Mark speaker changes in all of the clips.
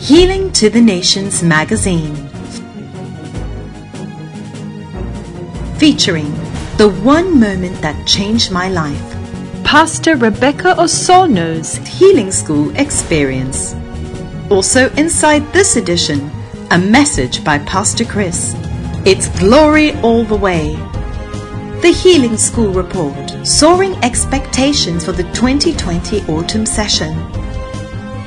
Speaker 1: Healing to the Nations magazine. Featuring the one moment that changed my life.
Speaker 2: Pastor Rebecca Osorno's
Speaker 1: Healing School Experience. Also inside this edition, a message by Pastor Chris. It's glory all the way. The Healing School Report, soaring expectations for the 2020 autumn session.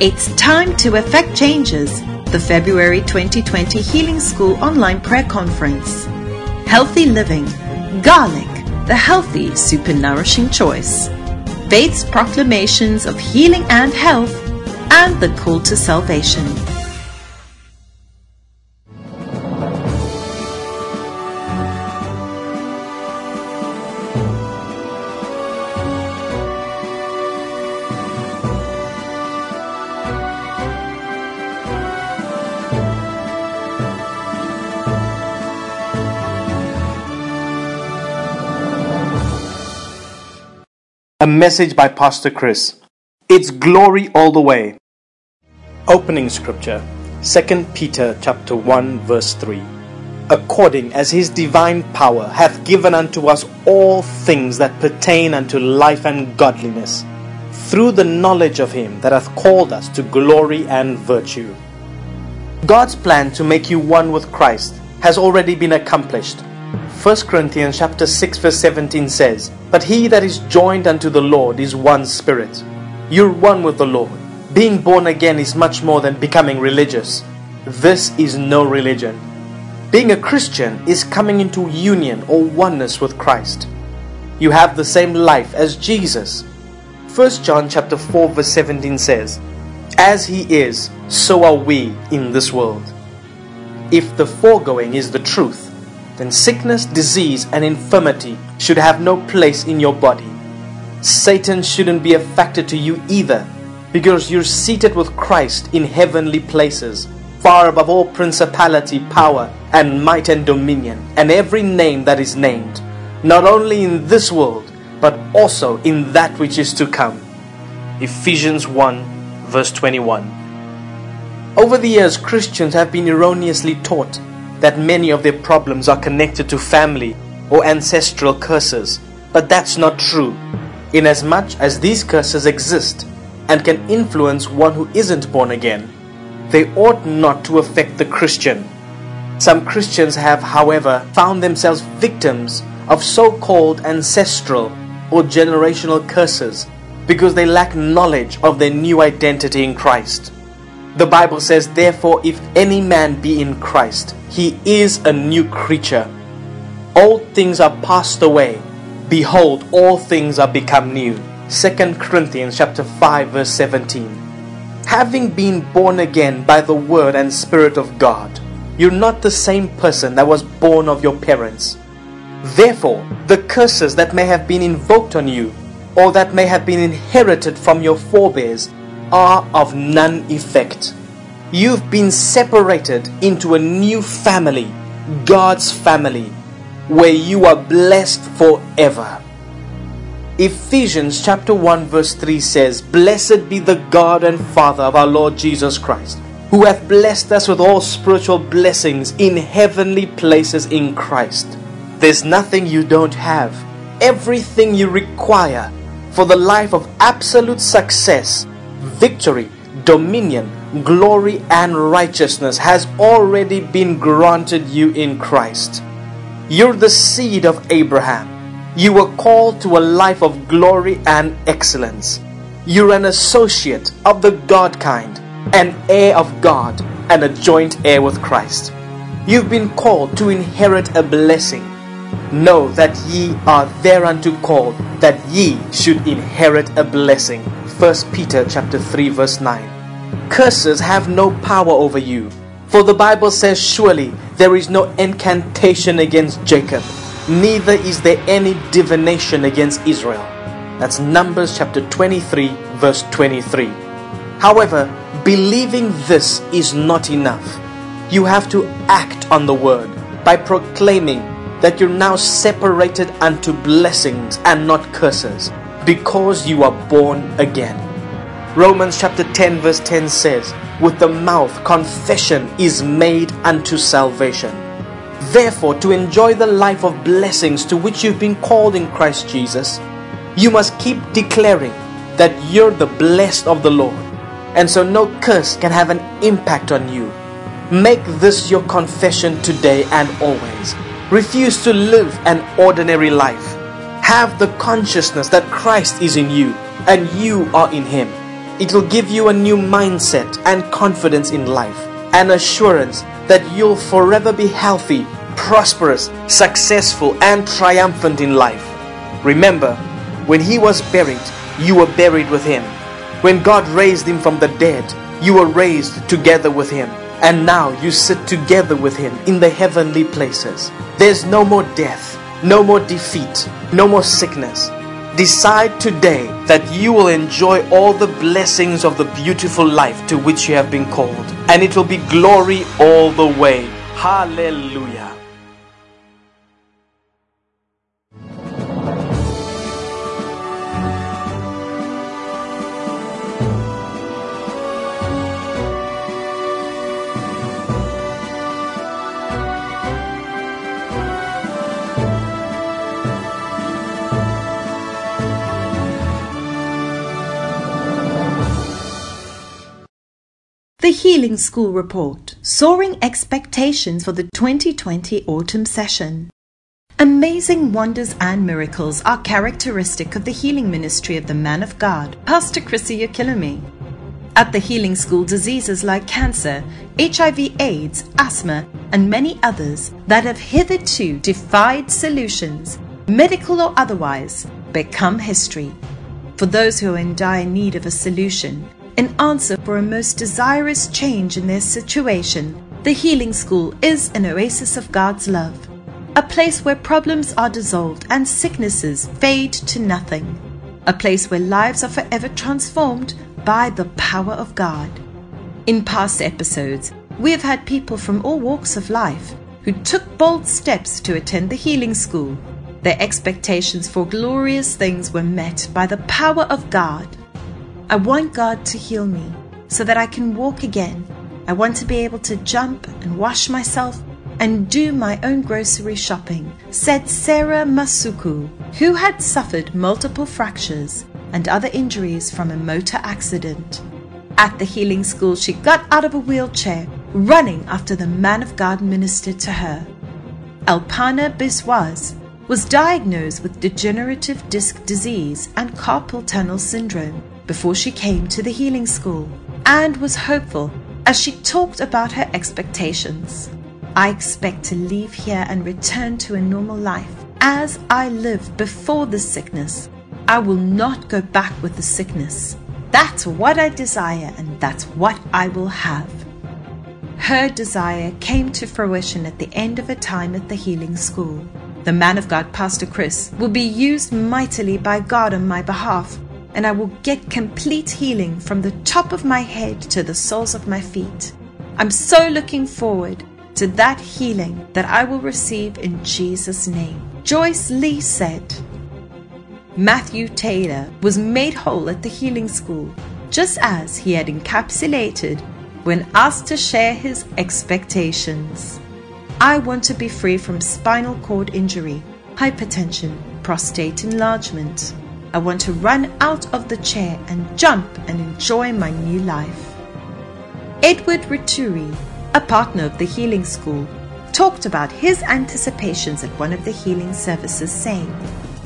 Speaker 1: It's time to effect changes. The February 2020 Healing School online prayer conference. Healthy living, garlic, the healthy, super nourishing choice. Faith's proclamations of healing and health, and the call to salvation.
Speaker 3: Message by Pastor Chris. It's glory all the way. Opening scripture 2 Peter chapter 1 verse 3. According as his divine power hath given unto us all things that pertain unto life and godliness, through the knowledge of him that hath called us to glory and virtue. God's plan to make you one with Christ has already been accomplished 1 Corinthians chapter 6 verse 17 says, But he that is joined unto the Lord is one spirit. You're one with the Lord. Being born again is much more than becoming religious. This is no religion. Being a Christian is coming into union or oneness with Christ. You have the same life as Jesus. 1 John chapter 4 verse 17 says, As he is, so are we in this world. If the foregoing is the truth, then sickness, disease, and infirmity should have no place in your body. Satan shouldn't be a factor to you either, because you're seated with Christ in heavenly places, far above all principality, power, and might and dominion, and every name that is named, not only in this world, but also in that which is to come. Ephesians 1, verse 21. Over the years, Christians have been erroneously taught that many of their problems are connected to family or ancestral curses, but that's not true, inasmuch as these curses exist and can influence one who isn't born again. They ought not to affect the Christian. Some Christians have, however, found themselves victims of so called ancestral or generational curses because they lack knowledge of their new identity in Christ. The Bible says, Therefore, if any man be in Christ, he is a new creature. Old things are passed away. Behold, all things are become new. 2 Corinthians chapter 5 verse 17. Having been born again by the word and spirit of God, you're not the same person that was born of your parents. Therefore, the curses that may have been invoked on you or that may have been inherited from your forebears are of none effect. You've been separated into a new family, God's family, where you are blessed forever. Ephesians chapter 1 verse 3 says, Blessed be the God and Father of our Lord Jesus Christ, who hath blessed us with all spiritual blessings in heavenly places in Christ. There's nothing you don't have. Everything you require for the life of absolute success victory, dominion, glory, and righteousness has already been granted you in Christ. You're the seed of Abraham. You were called to a life of glory and excellence. You're an associate of the God kind, an heir of God, and a joint heir with Christ. You've been called to inherit a blessing. Know that ye are thereunto called, that ye should inherit a blessing. 1 Peter chapter 3 verse 9. Curses have no power over you. For the Bible says surely there is no incantation against Jacob, neither is there any divination against Israel. That's Numbers chapter 23 verse 23. However, believing this is not enough. You have to act on the word by proclaiming that you're now separated unto blessings and not curses because you are born again. Romans chapter 10 verse 10 says, with the mouth confession is made unto salvation. Therefore, to enjoy the life of blessings to which you've been called in Christ Jesus, you must keep declaring that you're the blessed of the Lord, and so no curse can have an impact on you. Make this your confession today and always. Refuse to live an ordinary life. Have the consciousness that Christ is in you and you are in Him. It will give you a new mindset and confidence in life, an assurance that you'll forever be healthy, prosperous, successful, and triumphant in life. Remember, when He was buried, you were buried with Him. When God raised Him from the dead, you were raised together with Him. And now you sit together with Him in the heavenly places. There's no more death, no more defeat, no more sickness. Decide today that you will enjoy all the blessings of the beautiful life to which you have been called, and it will be glory all the way. Hallelujah.
Speaker 1: Healing School Report Soaring Expectations for the 2020 Autumn Session. Amazing wonders and miracles are characteristic of the healing ministry of the man of God, Pastor Chris Oyakhilome. At the Healing School, diseases like cancer, HIV, AIDS, asthma, and many others that have hitherto defied solutions, medical or otherwise, become history. For those who are in dire need of a solution, an answer for a most desirous change in their situation, the Healing School is an oasis of God's love, a place where problems are dissolved and sicknesses fade to nothing, a place where lives are forever transformed by the power of God. In past episodes, we have had people from all walks of life who took bold steps to attend the Healing School. Their expectations for glorious things were met by the power of God. I want God to heal me so that I can walk again. I want to be able to jump and wash myself and do my own grocery shopping, said Sarah Masuku, who had suffered multiple fractures and other injuries from a motor accident. At the healing school, she got out of a wheelchair, running after the man of God ministered to her. Alpana Biswas was diagnosed with degenerative disc disease and carpal tunnel syndrome before she came to the healing school and was hopeful as she talked about her expectations. I expect to leave here and return to a normal life as I lived before the sickness. I will not go back with the sickness. That's what I desire and that's what I will have. Her desire came to fruition at the end of her time at the healing school. The man of God, Pastor Chris, will be used mightily by God on my behalf, and I will get complete healing from the top of my head to the soles of my feet. I'm so looking forward to that healing that I will receive in Jesus' name. Joyce Lee said, Matthew Taylor was made whole at the healing school, just as he had encapsulated when asked to share his expectations. I want to be free from spinal cord injury, hypertension, prostate enlargement. I want to run out of the chair and jump and enjoy my new life. Edward Rituri, a partner of the healing school, talked about his anticipations at one of the healing services, saying,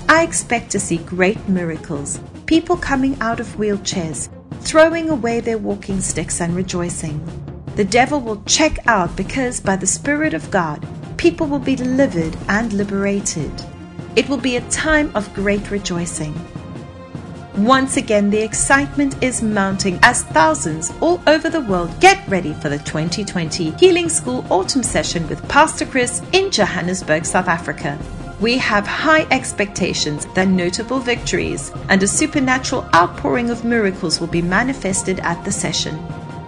Speaker 1: I expect to see great miracles, people coming out of wheelchairs, throwing away their walking sticks and rejoicing. The devil will check out because by the Spirit of God, people will be delivered and liberated. It will be a time of great rejoicing. Once again, the excitement is mounting as thousands all over the world get ready for the 2020 Healing School Autumn Session with Pastor Chris in Johannesburg, South Africa. We have high expectations that notable victories and a supernatural outpouring of miracles will be manifested at the session.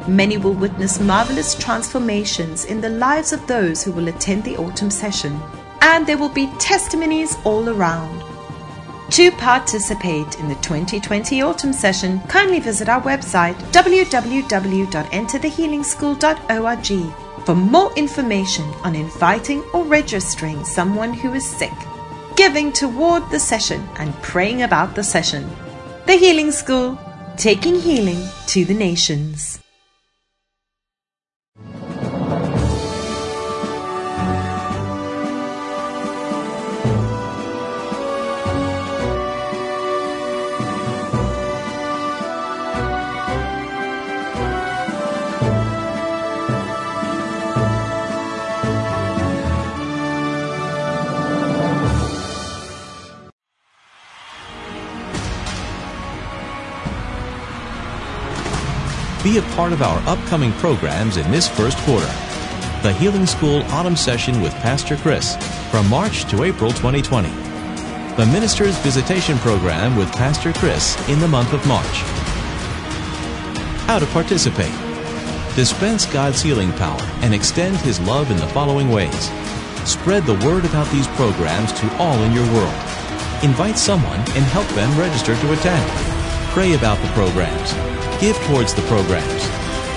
Speaker 1: Many will witness marvelous transformations in the lives of those who will attend the autumn session, and there will be testimonies all around.
Speaker 4: To participate in the 2020 autumn session, kindly visit our website www.enterthehealingschool.org for more information on inviting or registering someone who is sick, giving toward the session, and praying about the session. The Healing School, taking healing to the nations.
Speaker 5: Be a part of our upcoming programs in this first quarter. The Healing School Autumn Session with Pastor Chris from March to April 2020. The Minister's Visitation Program with Pastor Chris in the month of March. How to participate. Dispense God's healing power and extend His love in the following ways. Spread the word about these programs to all in your world. Invite someone and help them register to attend. Pray about the programs give towards the programs.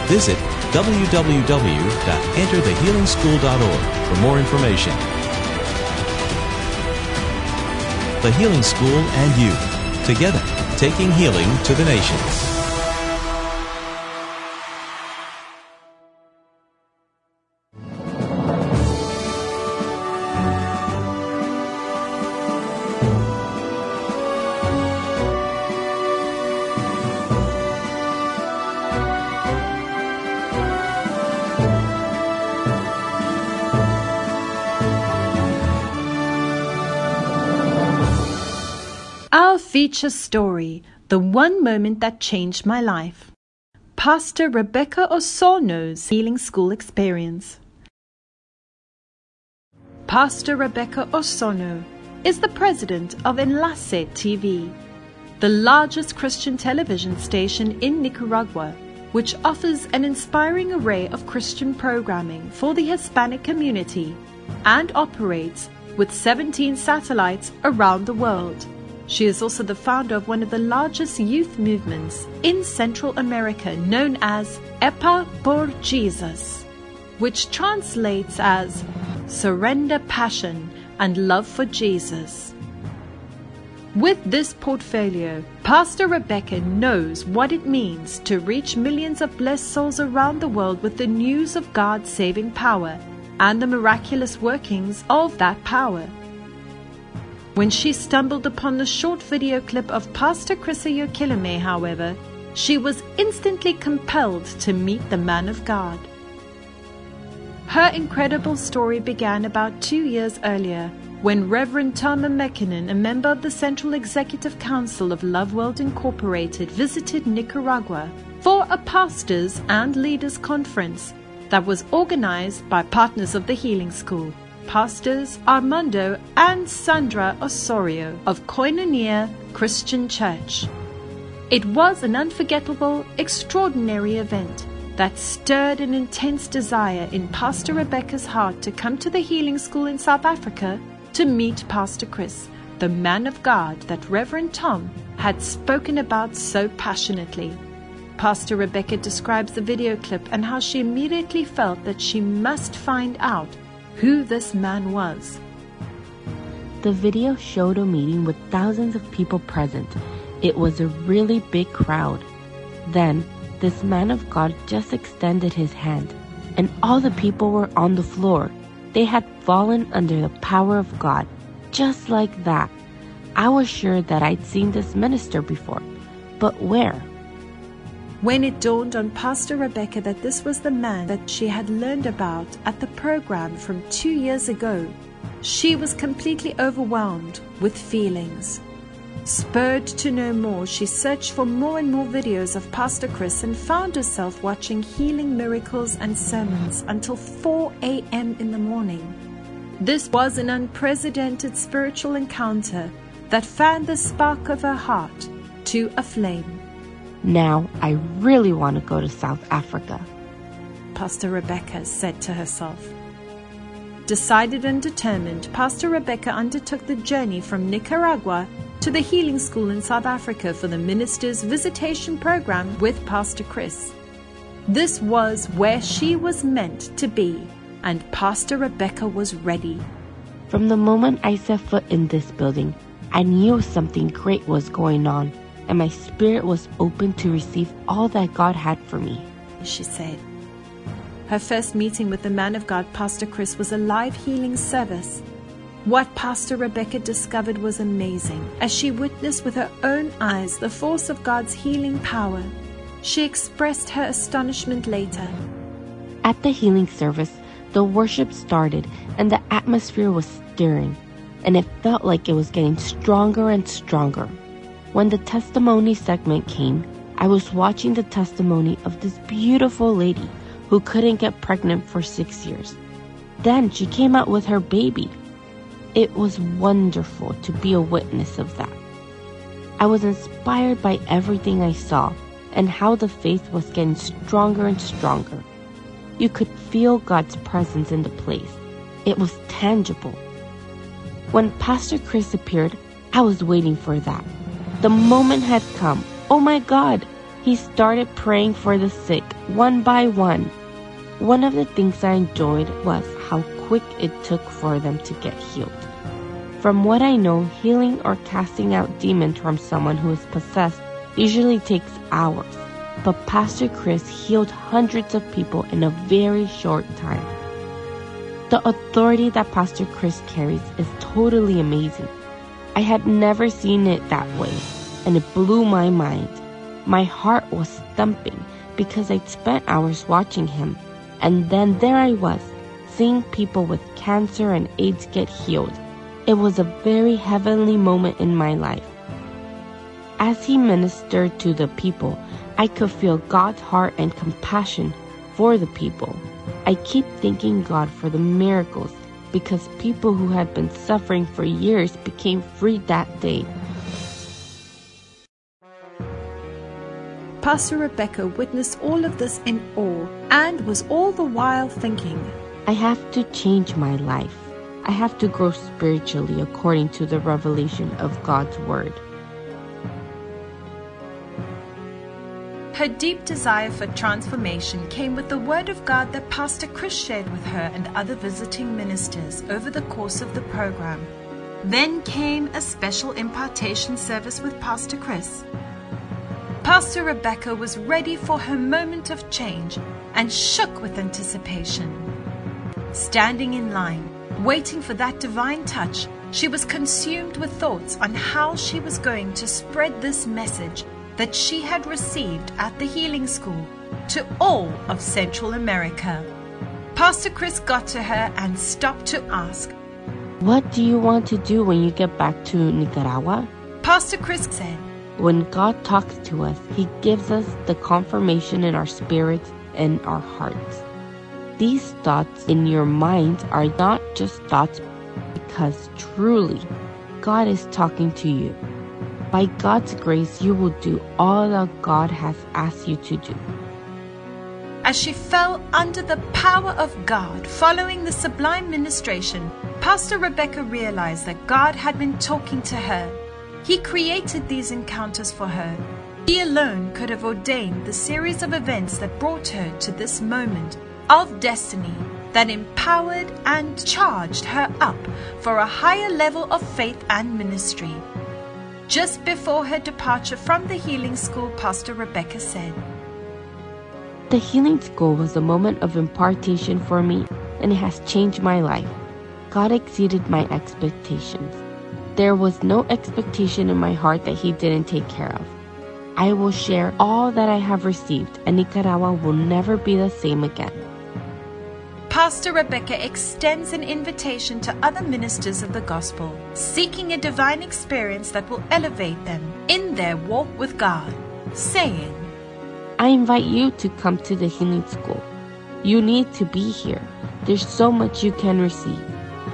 Speaker 5: Visit www.enterthehealingschool.org for more information. The Healing School and you, together, taking healing to the nations.
Speaker 1: Feature story The One Moment That Changed My Life. Pastor Rebecca Osorno's Healing School Experience. Pastor Rebecca Osorno is the president of Enlace TV, the largest Christian television station in Nicaragua, which offers an inspiring array of Christian programming for the Hispanic community and operates with 17 satellites around the world. She is also the founder of one of the largest youth movements in Central America known as Epa por Jesus, which translates as Surrender Passion and Love for Jesus. With this portfolio, Pastor Rebecca knows what it means to reach millions of blessed souls around the world with the news of God's saving power and the miraculous workings of that power. When she stumbled upon the short video clip of Pastor Chris Oyakhilome, however, she was instantly compelled to meet the man of God. Her incredible story began about two years earlier when Reverend Tom McKinnon, a member of the Central Executive Council of Love World Incorporated, visited Nicaragua for a pastors and leaders conference that was organized by partners of the Healing School. Pastors Armando and Sandra Osorio of Koinonia Christian Church. It was an unforgettable, extraordinary event that stirred an intense desire in Pastor Rebecca's heart to come to the healing school in South Africa to meet Pastor Chris, the man of God that Reverend Tom had spoken about so passionately. Pastor Rebecca describes the video clip and how she immediately felt that she must find out who this man was.
Speaker 6: The video showed a meeting with thousands of people present. It was a really big crowd. Then, this man of God just extended his hand, and all the people were on the floor. They had fallen under the power of God, just like that. I was sure that I'd seen this minister before, but where?
Speaker 1: When it dawned on Pastor Rebecca that this was the man that she had learned about at the program from two years ago, she was completely overwhelmed with feelings. Spurred to know more, she searched for more and more videos of Pastor Chris and found herself watching healing miracles and sermons until 4 a.m. in the morning. This was an unprecedented spiritual encounter that fanned the spark of her heart to a flame.
Speaker 6: Now I really want to go to South Africa.
Speaker 1: Pastor Rebecca said to herself. Decided and determined, Pastor Rebecca undertook the journey from Nicaragua to the Healing School in South Africa for the Minister's Visitation Program with Pastor Chris. This was where she was meant to be, and Pastor Rebecca was ready.
Speaker 6: From the moment I set foot in this building, I knew something great was going on, and my spirit was open to receive all that God had for me.
Speaker 1: She said. Her first meeting with the man of God, Pastor Chris, was a live healing service. What Pastor Rebecca discovered was amazing as she witnessed with her own eyes the force of God's healing power. She expressed her astonishment later.
Speaker 6: At the healing service, the worship started and the atmosphere was stirring, and it felt like it was getting stronger and stronger. When the testimony segment came, I was watching the testimony of this beautiful lady who couldn't get pregnant for six years. Then she came out with her baby. It was wonderful to be a witness of that. I was inspired by everything I saw and how the faith was getting stronger and stronger. You could feel God's presence in the place. It was tangible. When Pastor Chris appeared, I was waiting for that. The moment had come. Oh my God! He started praying for the sick, one by one. One of the things I enjoyed was how quick it took for them to get healed. From what I know, healing or casting out demons from someone who is possessed usually takes hours but Pastor Chris healed hundreds of people in a very short time. The authority that Pastor Chris carries is totally amazing. I had never seen it that way, and it blew my mind. My heart was thumping because I'd spent hours watching him, and then there I was, seeing people with cancer and AIDS get healed. It was a very heavenly moment in my life. As he ministered to the people, I could feel God's heart and compassion for the people. I keep thanking God for the miracles because people who had been suffering for years became free that day.
Speaker 1: Pastor Rebecca witnessed all of this in awe and was all the while thinking,
Speaker 6: I have to change my life. I have to grow spiritually according to the revelation of God's Word.
Speaker 1: Her deep desire for transformation came with the Word of God that Pastor Chris shared with her and other visiting ministers over the course of the program. Then came a special impartation service with Pastor Chris. Pastor Rebecca was ready for her moment of change and shook with anticipation. Standing in line, waiting for that divine touch, she was consumed with thoughts on how she was going to spread this message that she had received at the healing school to all of Central America. Pastor Chris got to her and stopped to ask,
Speaker 6: What do you want to do when you get back to Nicaragua?
Speaker 1: Pastor Chris said,
Speaker 6: When God talks to us, He gives us the confirmation in our spirits and our hearts. These thoughts in your mind are not just thoughts because truly God is talking to you. By God's grace, you will do all that God has asked you to do.
Speaker 1: As she fell under the power of God following the sublime ministration, Pastor Rebecca realized that God had been talking to her. He created these encounters for her. He alone could have ordained the series of events that brought her to this moment of destiny that empowered and charged her up for a higher level of faith and ministry. Just before her departure from the healing school, Pastor Rebecca said,
Speaker 6: The healing school was a moment of impartation for me, and it has changed my life. God exceeded my expectations. There was no expectation in my heart that He didn't take care of. I will share all that I have received, and Nicaragua will never be the same again.
Speaker 1: Pastor Rebecca extends an invitation to other ministers of the gospel, seeking a divine experience that will elevate them in their walk with God, saying,
Speaker 6: I invite you to come to the healing school. You need to be here. There's so much you can receive.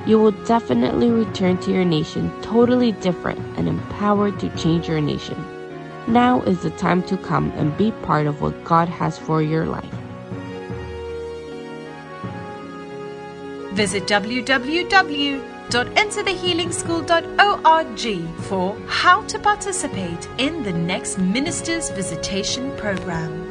Speaker 6: You will definitely return to your nation totally different and empowered to change your nation. Now is the time to come and be part of what God has for your life.
Speaker 1: Visit
Speaker 2: www.enterthehealingschool.org for how to participate in the next Minister's Visitation program.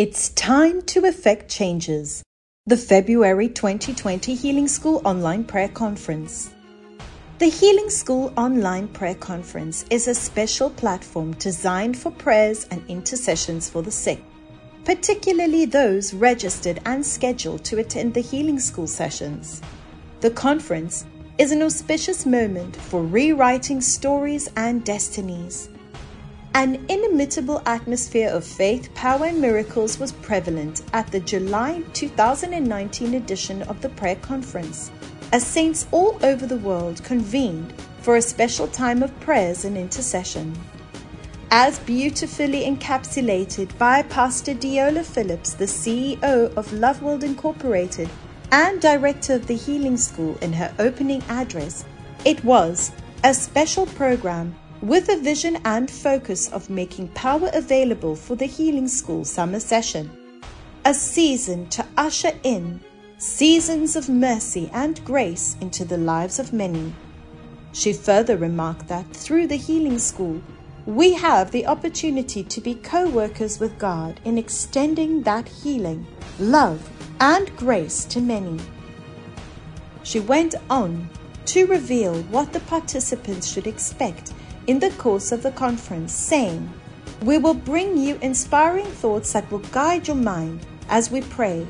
Speaker 1: It's time to effect changes. The February 2020 Healing School Online Prayer Conference. The Healing School Online Prayer Conference is a special platform designed for prayers and intercessions for the sick, particularly those registered and scheduled to attend the Healing School sessions. The conference is an auspicious moment for rewriting stories and destinies an inimitable atmosphere of faith, power, and miracles was prevalent at the July 2019 edition of the Prayer Conference, as saints all over the world convened for a special time of prayers and intercession. As beautifully encapsulated by Pastor Deola Phillips, the CEO of Love World Incorporated and director of the Healing School, in her opening address, it was a special program with a vision and focus of making power available for the Healing School summer session. A season to usher in seasons of mercy and grace into the lives of many. She further remarked that through the Healing School, we have the opportunity to be co workers with God in extending that healing, love, and grace to many. She went on to reveal what the participants should expect in the course of the conference, saying, We will bring you inspiring thoughts that will guide your mind as we pray.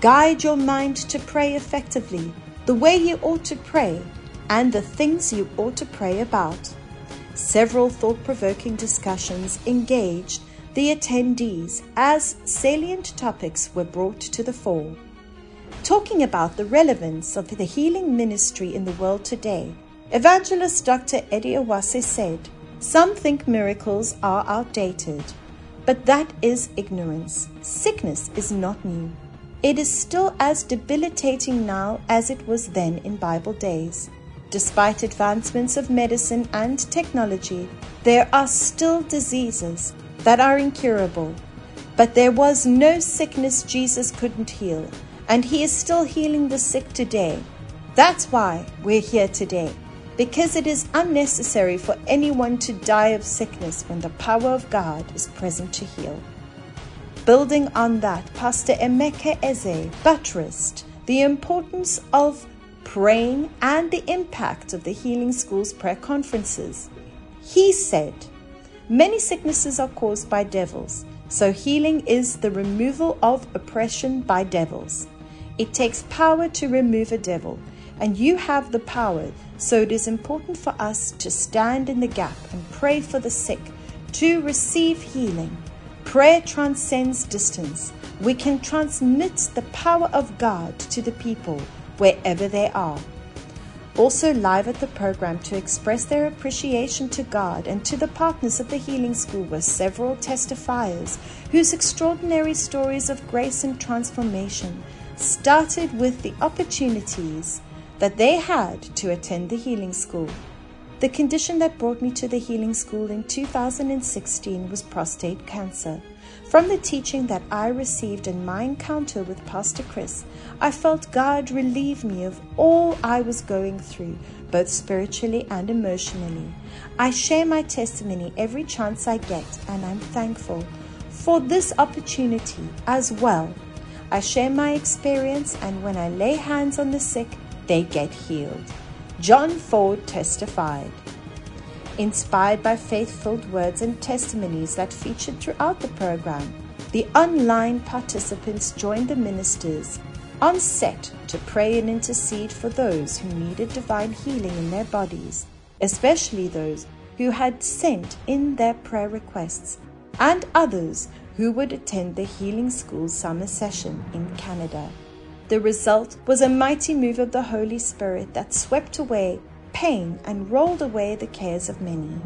Speaker 1: Guide your mind to pray effectively, the way you ought to pray, and the things you ought to pray about. Several thought provoking discussions engaged the attendees as salient topics were brought to the fore. Talking about the relevance of the healing ministry in the world today, Evangelist Dr. Eddie Owase said, Some think miracles are outdated, but that is ignorance. Sickness is not new. It is still as debilitating now as it was then in Bible days. Despite advancements of medicine and technology, there are still diseases that are incurable. But there was no sickness Jesus couldn't heal, and He is still healing the sick today. That's why we're here today because it is unnecessary for anyone to die of sickness when the power of God is present to heal. Building on that, Pastor Emeka Eze buttressed the importance of praying and the impact of the Healing School's prayer conferences. He said, Many sicknesses are caused by devils, so healing is the removal of oppression by devils. It takes power to remove a devil, and you have the power. So it is important for us to stand in the gap and pray for the sick to receive healing. Prayer transcends distance. We can transmit the power of God to the people wherever they are. Also, live at the program to express their appreciation to God and to the partners of the Healing School were several testifiers whose extraordinary stories of grace and transformation started with the opportunities that they had to attend the healing school. The condition that brought me to the healing school in 2016 was prostate cancer. From the teaching that I received in my encounter with Pastor Chris, I felt God relieve me of all I was going through, both spiritually and emotionally. I share my testimony every chance I get, and I'm thankful for this opportunity as well. I share my experience, and when I lay hands on the sick, they get healed. John Ford testified. Inspired by faith filled words and testimonies that featured throughout the program, the online participants joined the ministers on set to pray and intercede for those who needed divine healing in their bodies, especially those who had sent in their prayer requests, and others who would attend the Healing School summer session in Canada. The result was a mighty move of the Holy Spirit that swept away pain and rolled away the cares of many.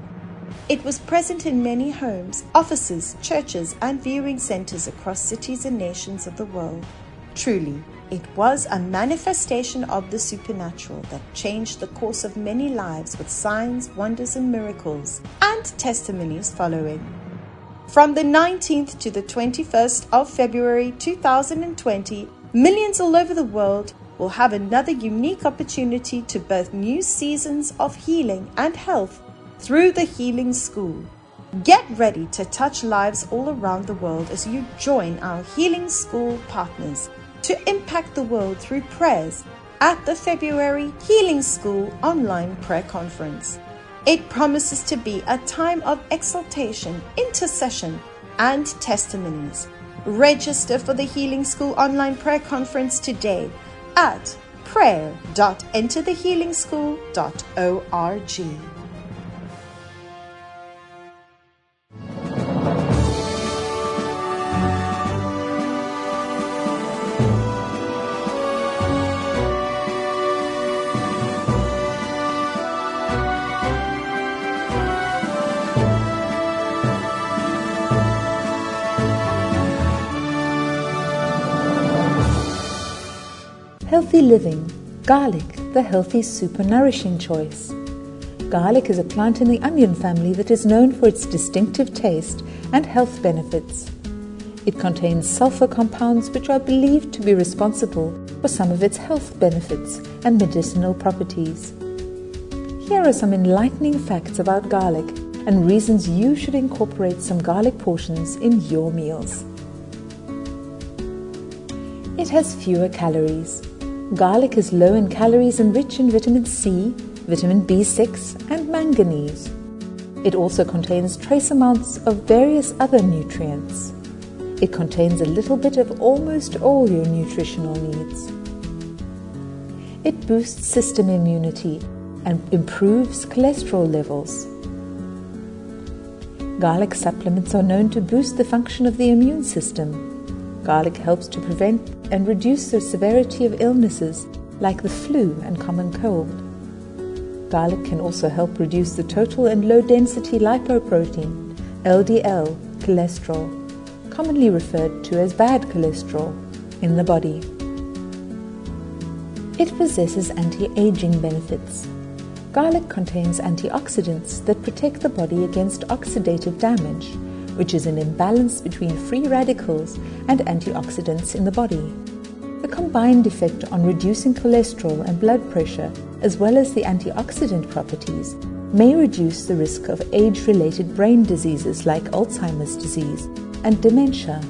Speaker 1: It was present in many homes, offices, churches, and viewing centers across cities and nations of the world. Truly, it was a manifestation of the supernatural that changed the course of many lives with signs, wonders, and miracles, and testimonies following. From the 19th to the 21st of February 2020, millions all over the world will have another unique opportunity to birth new seasons of healing and health through the Healing School. Get ready to touch lives all around the world as you join our Healing School partners to impact the world through prayers at the February Healing School online prayer conference. It promises to be a time of exaltation, intercession, and testimonies. Register for the Healing School online prayer conference today at prayer.enterthehealingschool.org.
Speaker 7: living. Garlic, the healthy super nourishing choice. Garlic is a plant in the onion family that is known for its distinctive taste and health benefits. It contains sulfur compounds which are believed to be responsible for some of its health benefits and medicinal properties. Here are some enlightening facts about garlic and reasons you should incorporate some garlic portions in your meals. It has fewer calories. Garlic is low in calories and rich in vitamin C, vitamin B6, and manganese. It also contains trace amounts of various other nutrients. It contains a little bit of almost all your nutritional needs. It boosts system immunity and improves cholesterol levels. Garlic supplements are known to boost the function of the immune system. Garlic helps to prevent and reduce the severity of illnesses like the flu and common cold. Garlic can also help reduce the total and low density lipoprotein, LDL, cholesterol, commonly referred to as bad cholesterol, in the body. It possesses anti aging benefits. Garlic contains antioxidants that protect the body against oxidative damage which is an imbalance between free radicals and antioxidants in the body. The combined effect on reducing cholesterol and blood pressure, as well as the antioxidant properties, may reduce the risk of age related brain diseases like Alzheimer's disease and dementia.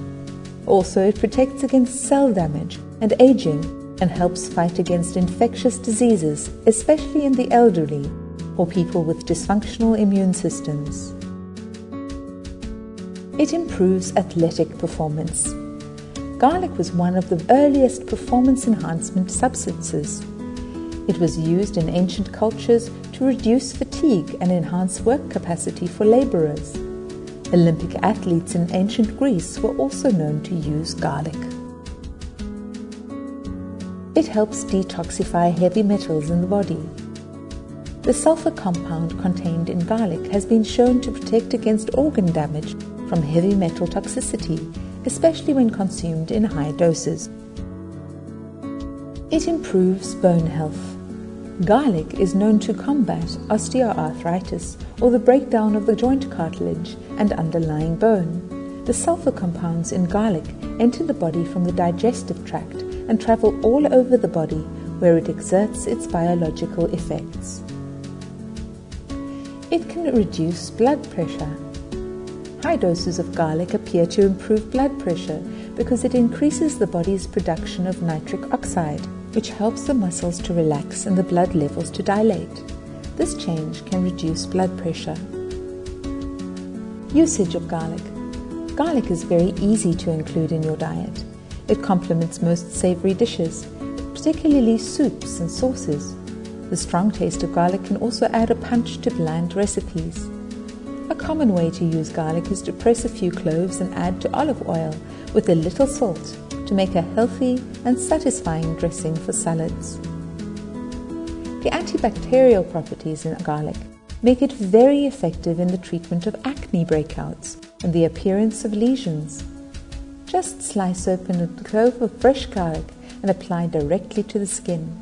Speaker 7: Also, it protects against cell damage and aging and helps fight against infectious diseases, especially in the elderly or people with dysfunctional immune systems. It improves athletic performance. Garlic was one of the earliest performance enhancement substances. It was used in ancient cultures to reduce fatigue and enhance work capacity for laborers. Olympic athletes in ancient Greece were also known to use garlic. It helps detoxify heavy metals in the body. The sulfur compound contained in garlic has been shown to protect against organ damage from heavy metal toxicity, especially when consumed in high doses. It improves bone health. Garlic is known to combat osteoarthritis or the breakdown of the joint cartilage and underlying bone. The sulfur compounds in garlic enter the body from the digestive tract and travel all over the body where it exerts its biological effects. It can reduce blood pressure High doses of garlic appear to improve blood pressure because it increases the body's production of nitric oxide, which helps the muscles to relax and the blood levels to dilate. This change can reduce blood pressure. Usage of garlic. Garlic is very easy to include in your diet. It complements most savory dishes, particularly soups and sauces. The strong taste of garlic can also add a punch to bland recipes. A common way to use garlic is to press a few cloves and add to olive oil with a little salt to make a healthy and satisfying dressing for salads. The antibacterial properties in garlic make it very effective in the treatment of acne breakouts and the appearance of lesions. Just slice open a clove of fresh garlic and apply directly to the skin.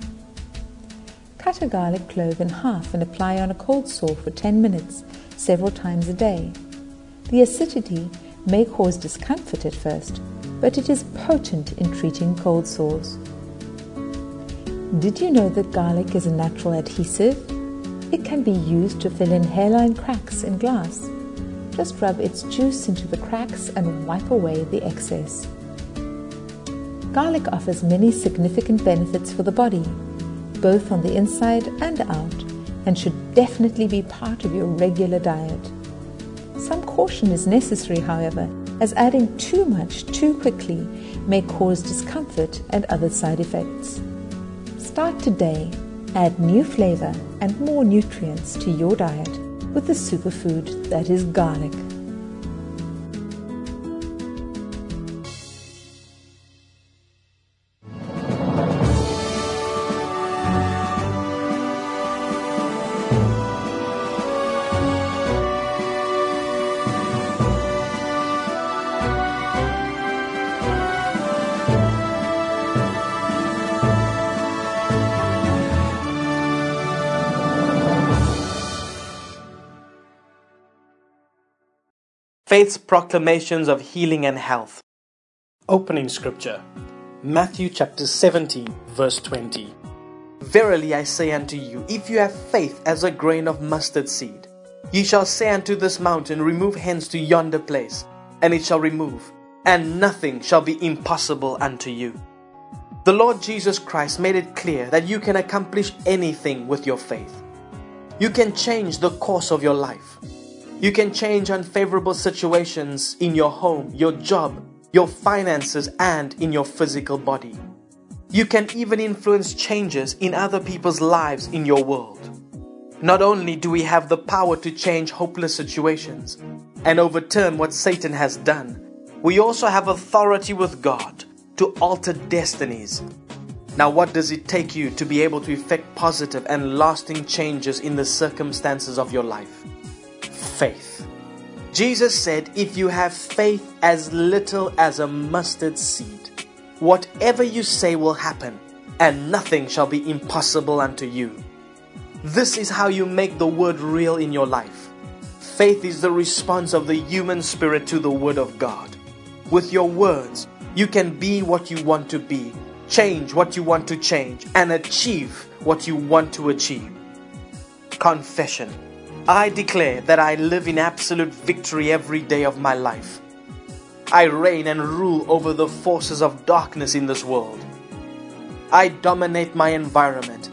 Speaker 7: Cut a garlic clove in half and apply on a cold sore for 10 minutes, several times a day. The acidity may cause discomfort at first, but it is potent in treating cold sores. Did you know that garlic is a natural adhesive? It can be used to fill in hairline cracks in glass. Just rub its juice into the cracks and wipe away the excess. Garlic offers many significant benefits for the body, both on the inside and out, and should definitely be part of your regular diet. Some caution is necessary, however, as adding too much too quickly may cause discomfort and other side effects. Start today. Add new flavor and more nutrients to your diet with the superfood that is garlic.
Speaker 3: Faith's proclamations of healing and health. Opening scripture Matthew chapter 17, verse 20. Verily I say unto you, if you have faith as a grain of mustard seed, ye shall say unto this mountain, Remove hence to yonder place, and it shall remove, and nothing shall be impossible unto you. The Lord Jesus Christ made it clear that you can accomplish anything with your faith. You can change the course of your life. You can change unfavorable situations in your home, your job, your finances, and in your physical body. You can even influence changes in other people's lives in your world. Not only do we have the power to change hopeless situations and overturn what Satan has done, we also have authority with God to alter destinies. Now, what does it take you to be able to effect positive and lasting changes in the circumstances of your life? Faith. Jesus said, If you have faith as little as a mustard seed, whatever you say will happen, and nothing shall be impossible unto you. This is how you make the word real in your life. Faith is the response of the human spirit to the word of God. With your words, you can be what you want to be, change what you want to change, and achieve what you want to achieve. Confession. I declare that I live in absolute victory every day of my life. I reign and rule over the forces of darkness in this world. I dominate my environment,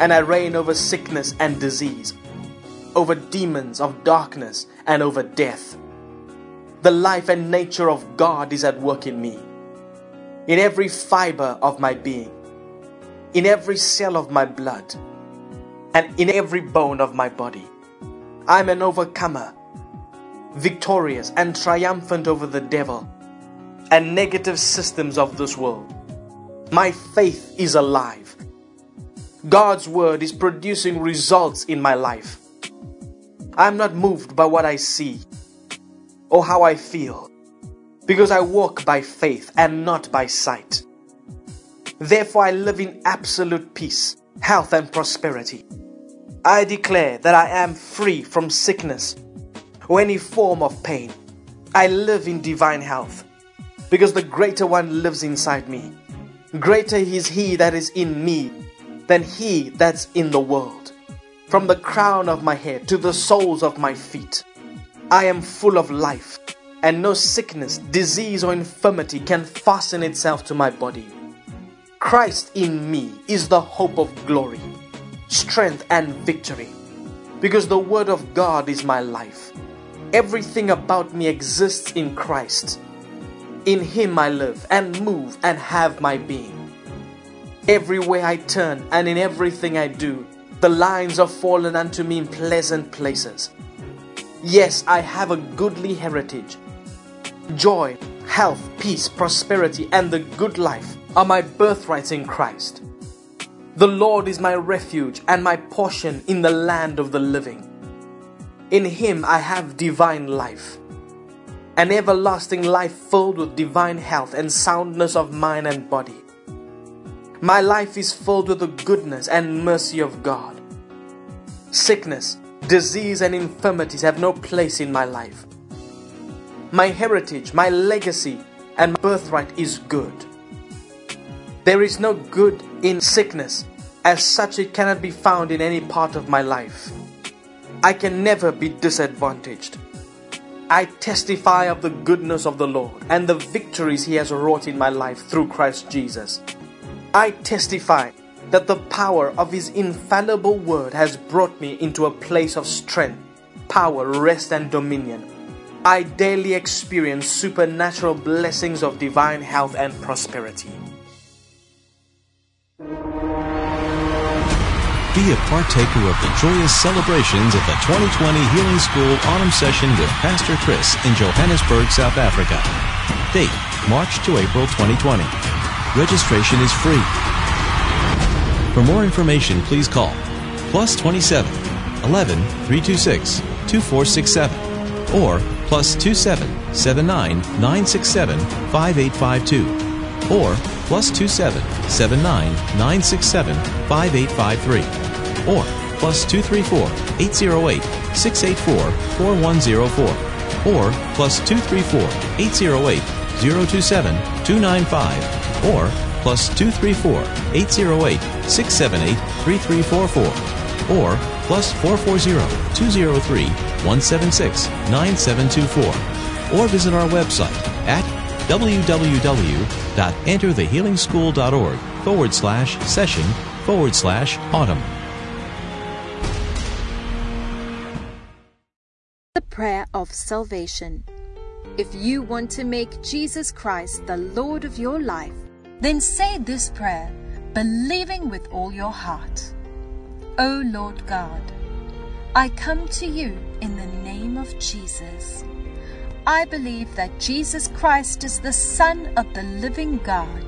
Speaker 3: and I reign over sickness and disease, over demons of darkness, and over death. The life and nature of God is at work in me, in every fiber of my being, in every cell of my blood and in every bone of my body. I'm an overcomer, victorious and triumphant over the devil and negative systems of this world. My faith is alive. God's word is producing results in my life. I'm not moved by what I see or how I feel because I walk by faith and not by sight. Therefore, I live in absolute peace, health, and prosperity. I declare that I am free from sickness or any form of pain. I live in divine health because the greater one lives inside me. Greater is he that is in me than he that's in the world. From the crown of my head to the soles of my feet, I am full of life, and no sickness, disease, or infirmity can fasten itself to my body. Christ in me is the hope of glory strength, and victory. Because the Word of God is my life. Everything about me exists in Christ. In Him I live and move and have my being. Everywhere I turn and in everything I do, the lines are fallen unto me in pleasant places. Yes, I have a goodly heritage. Joy, health, peace, prosperity, and the good life are my birthrights in Christ. The Lord is my refuge and my portion in the land of the living. In Him I have divine life, an everlasting life filled with divine health and soundness of mind and body. My life is filled with the goodness and mercy of God. Sickness, disease, and infirmities have no place in my life. My heritage, my legacy, and my birthright is good. There is no good in sickness, as such, it cannot be found in any part of my life. I can never be disadvantaged. I testify of the goodness of the Lord and the victories He has wrought in my life through Christ Jesus. I testify that the power of His infallible word has brought me into a place of strength, power, rest, and dominion. I daily experience supernatural blessings of divine health and prosperity.
Speaker 5: Be a partaker of the joyous celebrations of the 2020 Healing School Autumn Session with Pastor Chris in Johannesburg, South Africa. Date March to April 2020. Registration is free. For more information, please call plus 27 11 326 2467 or plus 27 79 967 5852 or plus 27 79 967 5853 or plus 234 808 684 4104 or plus 234 808 027 295 or plus 234 808 678 3344 or plus 440 203 176 9724 or visit our website at www.enterthehealingschool.org forward slash session forward slash autumn.
Speaker 1: The prayer of salvation. If you want to make Jesus Christ the Lord of your life, then say this prayer, believing with all your heart. O Lord God, I come to you in the name of Jesus. I believe that Jesus Christ is the Son of the living God.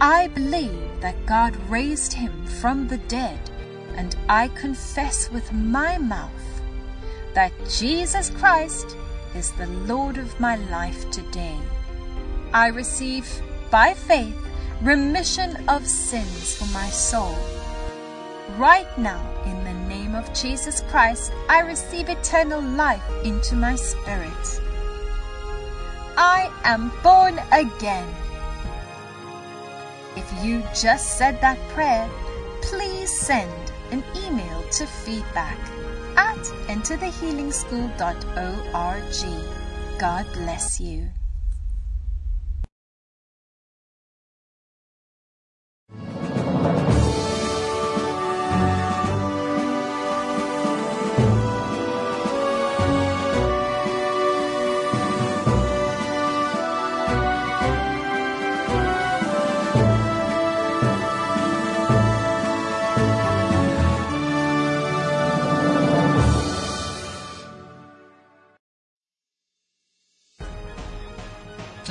Speaker 1: I believe that God raised him from the dead, and I confess with my mouth that Jesus Christ is the Lord of my life today. I receive by faith remission of sins for my soul. Right now, in the name of Jesus Christ, I receive eternal life into my spirit. I am born again. If you just said that prayer, please send an email to feedback at enterthehealingschool.org. God bless you.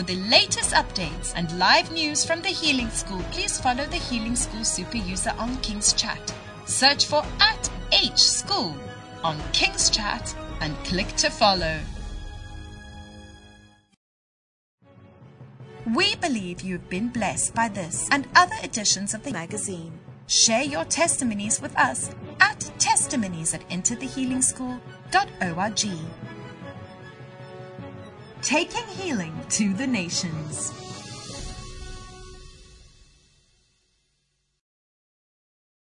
Speaker 8: The latest updates and live news from the Healing School, please follow the Healing School super user on KingsChat. Search for at H School on KingsChat and click to follow. We believe you've been blessed by this and other editions of the magazine. Share your testimonies with us at testimonies at enterthehealingschool.org. Taking healing to the nations.